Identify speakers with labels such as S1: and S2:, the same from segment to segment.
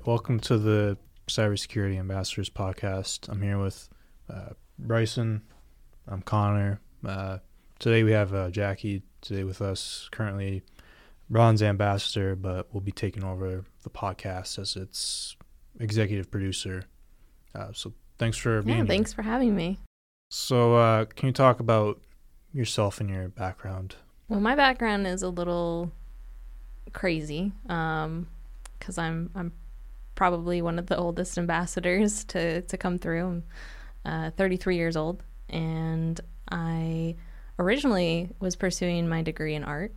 S1: right, welcome to the Cybersecurity Ambassadors podcast. I'm here with uh, Bryson. I'm Connor. Uh, today we have uh, Jackie today with us, currently bronze ambassador, but will be taking over the podcast as its executive producer. Uh, so thanks for being
S2: Yeah,
S1: here.
S2: thanks for having me.
S1: So uh, can you talk about yourself and your background?
S2: Well, my background is a little crazy um cuz I'm I'm probably one of the oldest ambassadors to to come through. I'm uh, 33 years old and I originally was pursuing my degree in art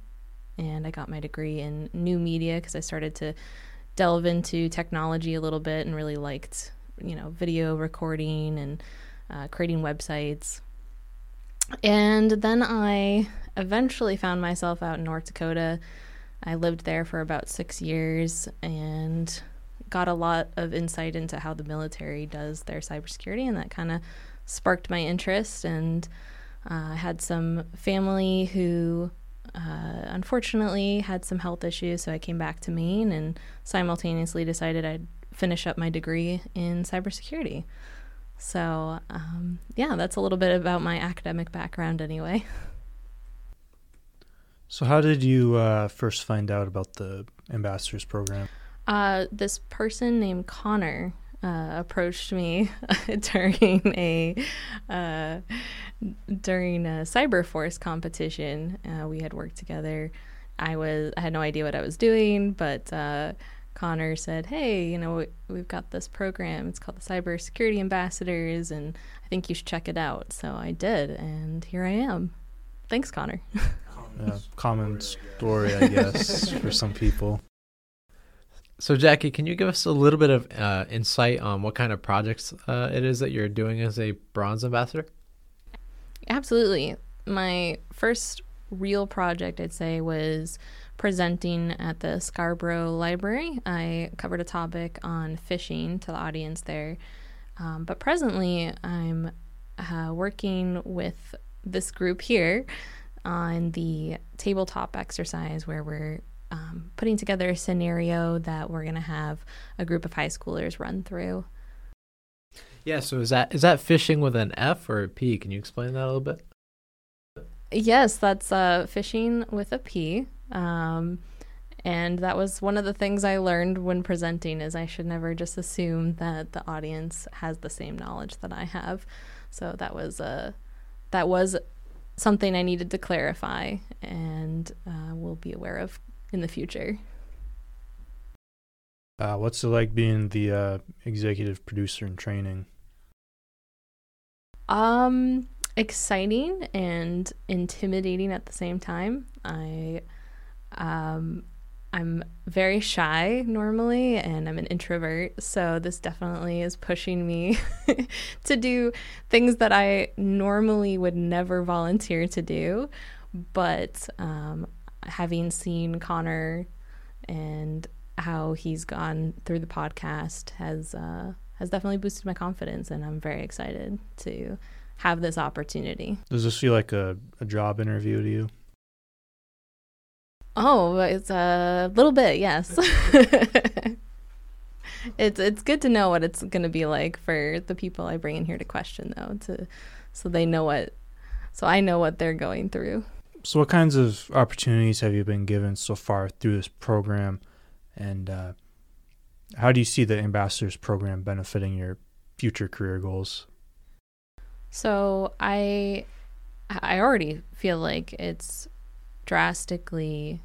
S2: and I got my degree in new media cuz I started to delve into technology a little bit and really liked, you know, video recording and uh, creating websites. And then I eventually found myself out in North Dakota. I lived there for about six years and got a lot of insight into how the military does their cybersecurity, and that kind of sparked my interest. And uh, I had some family who uh, unfortunately had some health issues, so I came back to Maine and simultaneously decided I'd finish up my degree in cybersecurity. So, um, yeah, that's a little bit about my academic background, anyway.
S1: So how did you uh, first find out about the ambassadors program?
S2: Uh, this person named Connor uh, approached me during a uh, during a Cyberforce competition. Uh, we had worked together. I was I had no idea what I was doing, but uh, Connor said, "Hey, you know, we, we've got this program. It's called the Cybersecurity Ambassadors, and I think you should check it out." So I did, and here I am. Thanks, Connor.
S1: Common story, I guess, for some people.
S3: So, Jackie, can you give us a little bit of uh, insight on what kind of projects uh, it is that you're doing as a bronze ambassador?
S2: Absolutely. My first real project, I'd say, was presenting at the Scarborough Library. I covered a topic on phishing to the audience there. Um, but presently, I'm uh, working with this group here on the tabletop exercise where we're um, putting together a scenario that we're going to have a group of high schoolers run through.
S3: Yeah. So is that is that fishing with an F or a P? Can you explain that a little bit?
S2: Yes, that's uh, phishing with a P. Um, and that was one of the things I learned when presenting is I should never just assume that the audience has the same knowledge that I have. So that was uh, that was something I needed to clarify and uh, will be aware of in the future.
S1: Uh, what's it like being the uh, executive producer in training?
S2: Um, exciting and intimidating at the same time. I, um, I'm very shy normally, and I'm an introvert. So this definitely is pushing me to do things that I normally would never volunteer to do. But um, having seen Connor and how he's gone through the podcast has uh, has definitely boosted my confidence, and I'm very excited to have this opportunity.
S1: Does this feel like a, a job interview to you?
S2: Oh, it's a little bit, yes. it's it's good to know what it's going to be like for the people I bring in here to question, though, to so they know what, so I know what they're going through.
S1: So, what kinds of opportunities have you been given so far through this program, and uh, how do you see the ambassadors program benefiting your future career goals?
S2: So I I already feel like it's drastically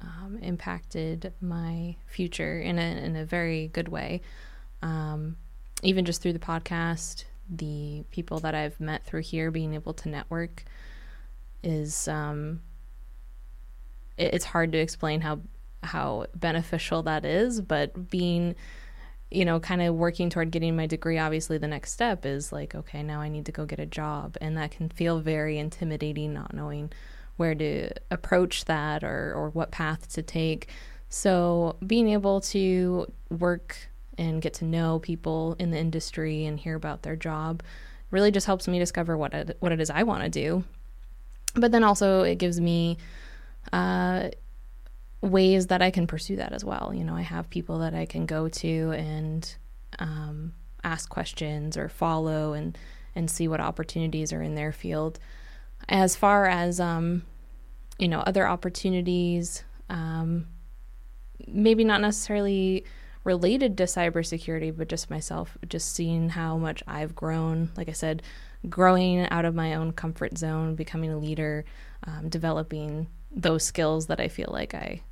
S2: um, impacted my future in a in a very good way. Um, even just through the podcast, the people that I've met through here, being able to network, is um, it, it's hard to explain how how beneficial that is. But being you know, kind of working toward getting my degree, obviously the next step is like, okay, now I need to go get a job. And that can feel very intimidating, not knowing where to approach that or, or what path to take. So being able to work and get to know people in the industry and hear about their job really just helps me discover what it, what it is I want to do. But then also it gives me uh, ways that I can pursue that as well. You know, I have people that I can go to and um, ask questions or follow and and see what opportunities are in their field. As far as um, you know, other opportunities, um, maybe not necessarily related to cybersecurity, but just myself, just seeing how much I've grown. Like I said, growing out of my own comfort zone, becoming a leader, um, developing those skills that I feel like I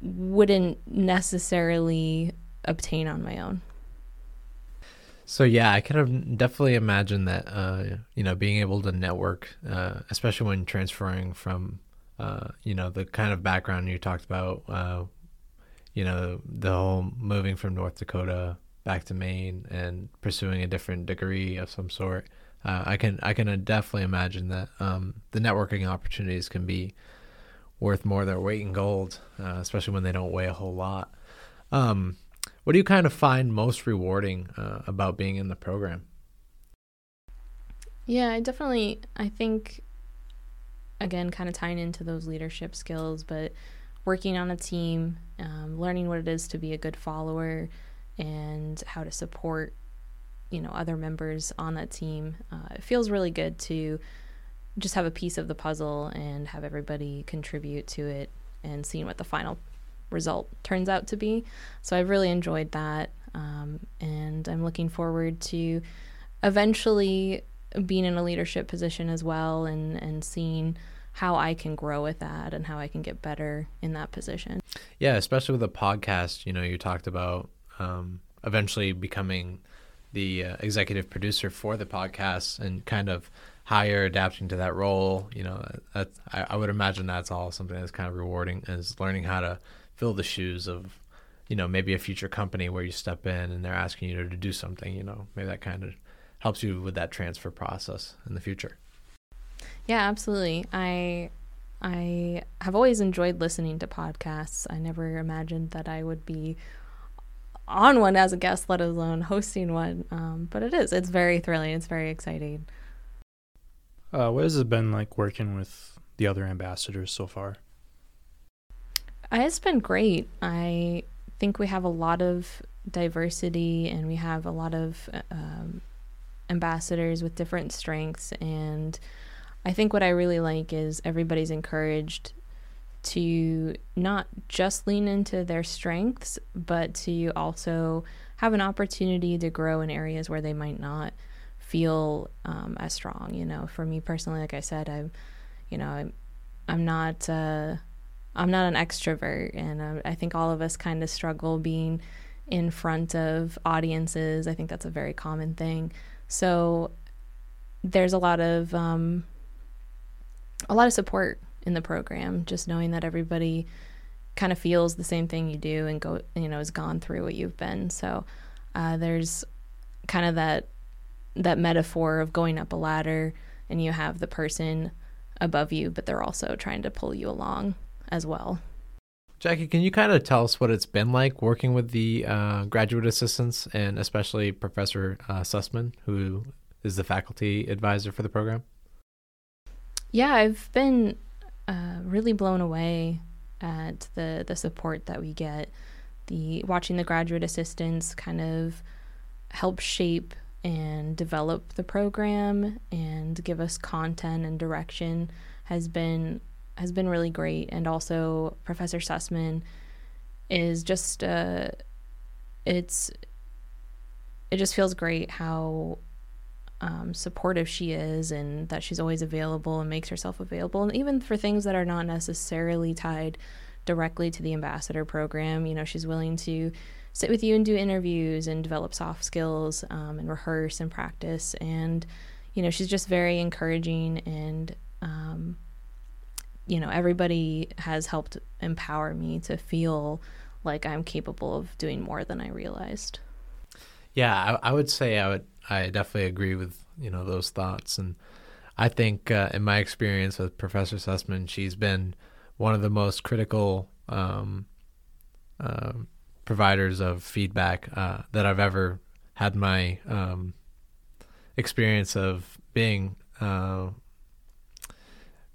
S2: wouldn't necessarily obtain on my own.
S3: So yeah, I kind of definitely imagine that uh, you know being able to network, uh, especially when transferring from uh, you know the kind of background you talked about, uh, you know the whole moving from North Dakota back to Maine and pursuing a different degree of some sort. Uh, I can I can definitely imagine that um, the networking opportunities can be worth more their weight in gold, uh, especially when they don't weigh a whole lot. Um, what do you kind of find most rewarding uh, about being in the program?
S2: Yeah, I definitely, I think, again, kind of tying into those leadership skills, but working on a team, um, learning what it is to be a good follower, and how to support, you know, other members on that team. Uh, it feels really good to just have a piece of the puzzle and have everybody contribute to it and seeing what the final result turns out to be. So I've really enjoyed that. Um, and I'm looking forward to eventually being in a leadership position as well and, and seeing how I can grow with that and how I can get better in that position.
S3: Yeah, especially with the podcast, you know, you talked about um, eventually becoming the uh, executive producer for the podcast and kind of you're adapting to that role. You know, I, I would imagine that's all something that's kind of rewarding is learning how to fill the shoes of, you know, maybe a future company where you step in and they're asking you to do something. You know, maybe that kind of helps you with that transfer process in the future.
S2: Yeah, absolutely. I I have always enjoyed listening to podcasts. I never imagined that I would be on one as a guest, let alone hosting one. Um, but it is. It's very thrilling. It's very exciting.
S1: Uh, what has it been like working with the other ambassadors so far?
S2: It's been great. I think we have a lot of diversity and we have a lot of um, ambassadors with different strengths. And I think what I really like is everybody's encouraged to not just lean into their strengths, but to also have an opportunity to grow in areas where they might not feel um, as strong. You know, for me personally, like I said, I'm, you know, I'm, I'm not, uh, I'm not an extrovert, and uh, I think all of us kind of struggle being in front of audiences. I think that's a very common thing. So there's a lot of um, a lot of support in the program, just knowing that everybody kind of feels the same thing you do and go, you know, has gone through what you've been. So uh, there's kind of that that metaphor of going up a ladder and you have the person above you, but they're also trying to pull you along as well.
S3: Jackie, can you kind of tell us what it's been like working with the uh, graduate assistants and especially Professor uh, Sussman, who is the faculty advisor for the program?
S2: Yeah, I've been uh, really blown away at the the support that we get. The watching the graduate assistants kind of help shape and develop the program and give us content and direction has been has been really great and also professor sussman is just uh it's it just feels great how um, supportive she is and that she's always available and makes herself available and even for things that are not necessarily tied directly to the ambassador program you know she's willing to sit with you and do interviews and develop soft skills um, and rehearse and practice. And, you know, she's just very encouraging and, um, you know, everybody has helped empower me to feel like I'm capable of doing more than I realized.
S3: Yeah, I, I would say I would. I definitely agree with you know those thoughts, and I think uh, in my experience with Professor Sussman, she's been one of the most critical um, um, providers of feedback uh, that I've ever had my um, experience of being uh,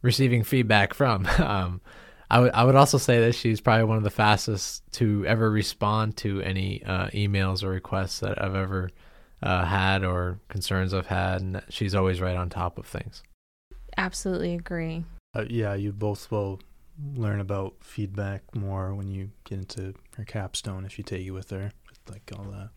S3: receiving feedback from. um, I would I would also say that she's probably one of the fastest to ever respond to any uh, emails or requests that I've ever uh, had or concerns I've had, and she's always right on top of things.
S2: Absolutely agree.
S1: Uh, yeah, you both will learn about feedback more when you get into her capstone if you take it with her, with like all the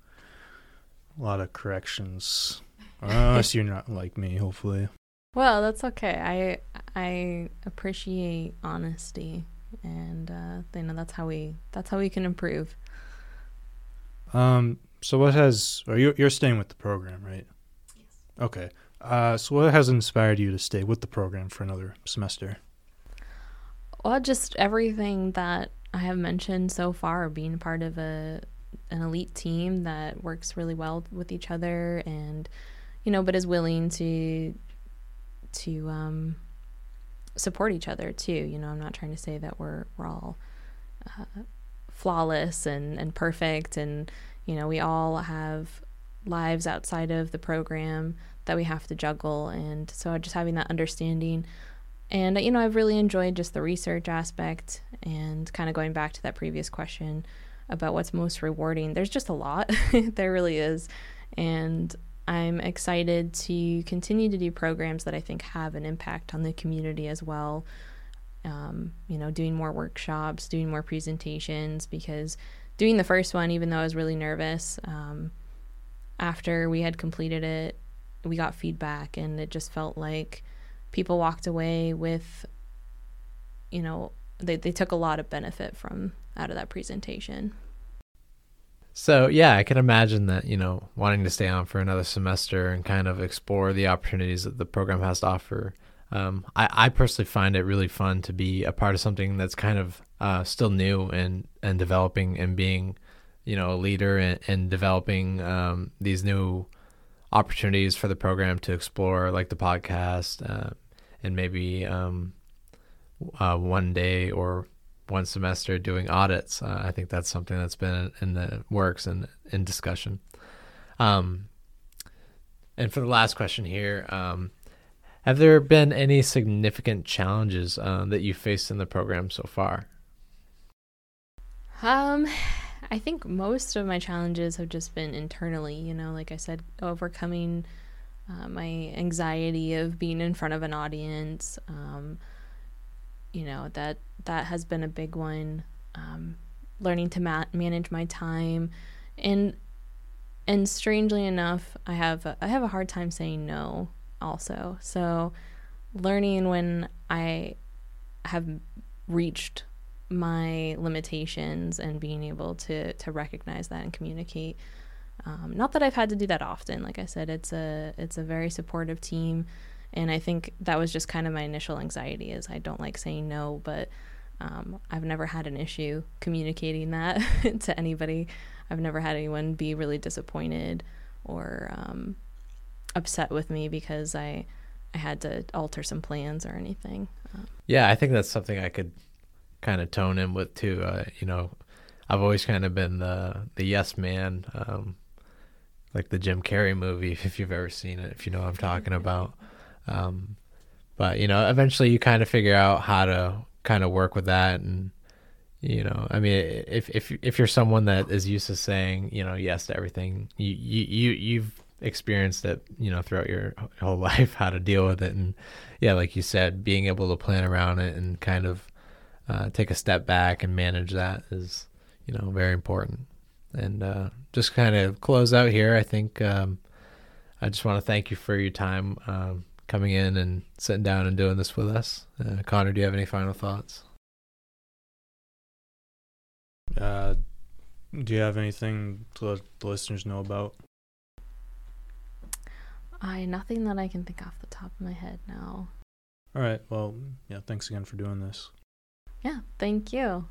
S1: a lot of corrections. Unless you're not like me, hopefully.
S2: Well, that's okay. I I appreciate honesty, and uh, you know that's how we that's how we can improve.
S1: Um. So what has? Or you you're staying with the program, right? Yes. Okay. Uh. So what has inspired you to stay with the program for another semester?
S2: Well, just everything that I have mentioned so far, being part of a an elite team that works really well with each other, and you know, but is willing to to um, support each other too. You know, I'm not trying to say that we're we're all uh, flawless and and perfect, and you know, we all have lives outside of the program that we have to juggle, and so just having that understanding. And you know, I've really enjoyed just the research aspect and kind of going back to that previous question about what's most rewarding. There's just a lot. there really is. And I'm excited to continue to do programs that I think have an impact on the community as well. Um, you know, doing more workshops, doing more presentations, because doing the first one, even though I was really nervous, um, after we had completed it, we got feedback and it just felt like people walked away with, you know, they, they took a lot of benefit from out of that presentation.
S3: So yeah, I can imagine that you know wanting to stay on for another semester and kind of explore the opportunities that the program has to offer. Um, I, I personally find it really fun to be a part of something that's kind of uh, still new and and developing and being, you know, a leader and, developing um, these new opportunities for the program to explore, like the podcast, uh, and maybe um, uh, one day or one semester doing audits. Uh, I think that's something that's been in the works and in discussion. Um, and for the last question here, um, have there been any significant challenges uh, that you faced in the program so far?
S2: Um, I think most of my challenges have just been internally. You know, like I said, overcoming uh, my anxiety of being in front of an audience. Um, you know that that has been a big one. Um, learning to ma- manage my time, and and strangely enough, I have a, I have a hard time saying no. Also, so learning when I have reached my limitations and being able to to recognize that and communicate. Um, not that I've had to do that often. Like I said, it's a it's a very supportive team and I think that was just kind of my initial anxiety is I don't like saying no, but um, I've never had an issue communicating that to anybody. I've never had anyone be really disappointed or um, upset with me because I I had to alter some plans or anything. Um,
S3: yeah, I think that's something I could kind of tone in with too. Uh, you know, I've always kind of been the the yes man, um, like the Jim Carrey movie, if you've ever seen it, if you know what I'm talking about. Um, but you know, eventually you kind of figure out how to kind of work with that, and you know, I mean, if if if you're someone that is used to saying you know yes to everything, you you, you you've experienced it, you know, throughout your whole life, how to deal with it, and yeah, like you said, being able to plan around it and kind of uh, take a step back and manage that is you know very important. And uh, just kind of close out here, I think um, I just want to thank you for your time. Um, coming in and sitting down and doing this with us. Uh, Connor, do you have any final thoughts?
S1: Uh, do you have anything to let the listeners know about?
S2: I nothing that I can think off the top of my head now.
S1: All right. Well, yeah. Thanks again for doing this.
S2: Yeah. Thank you.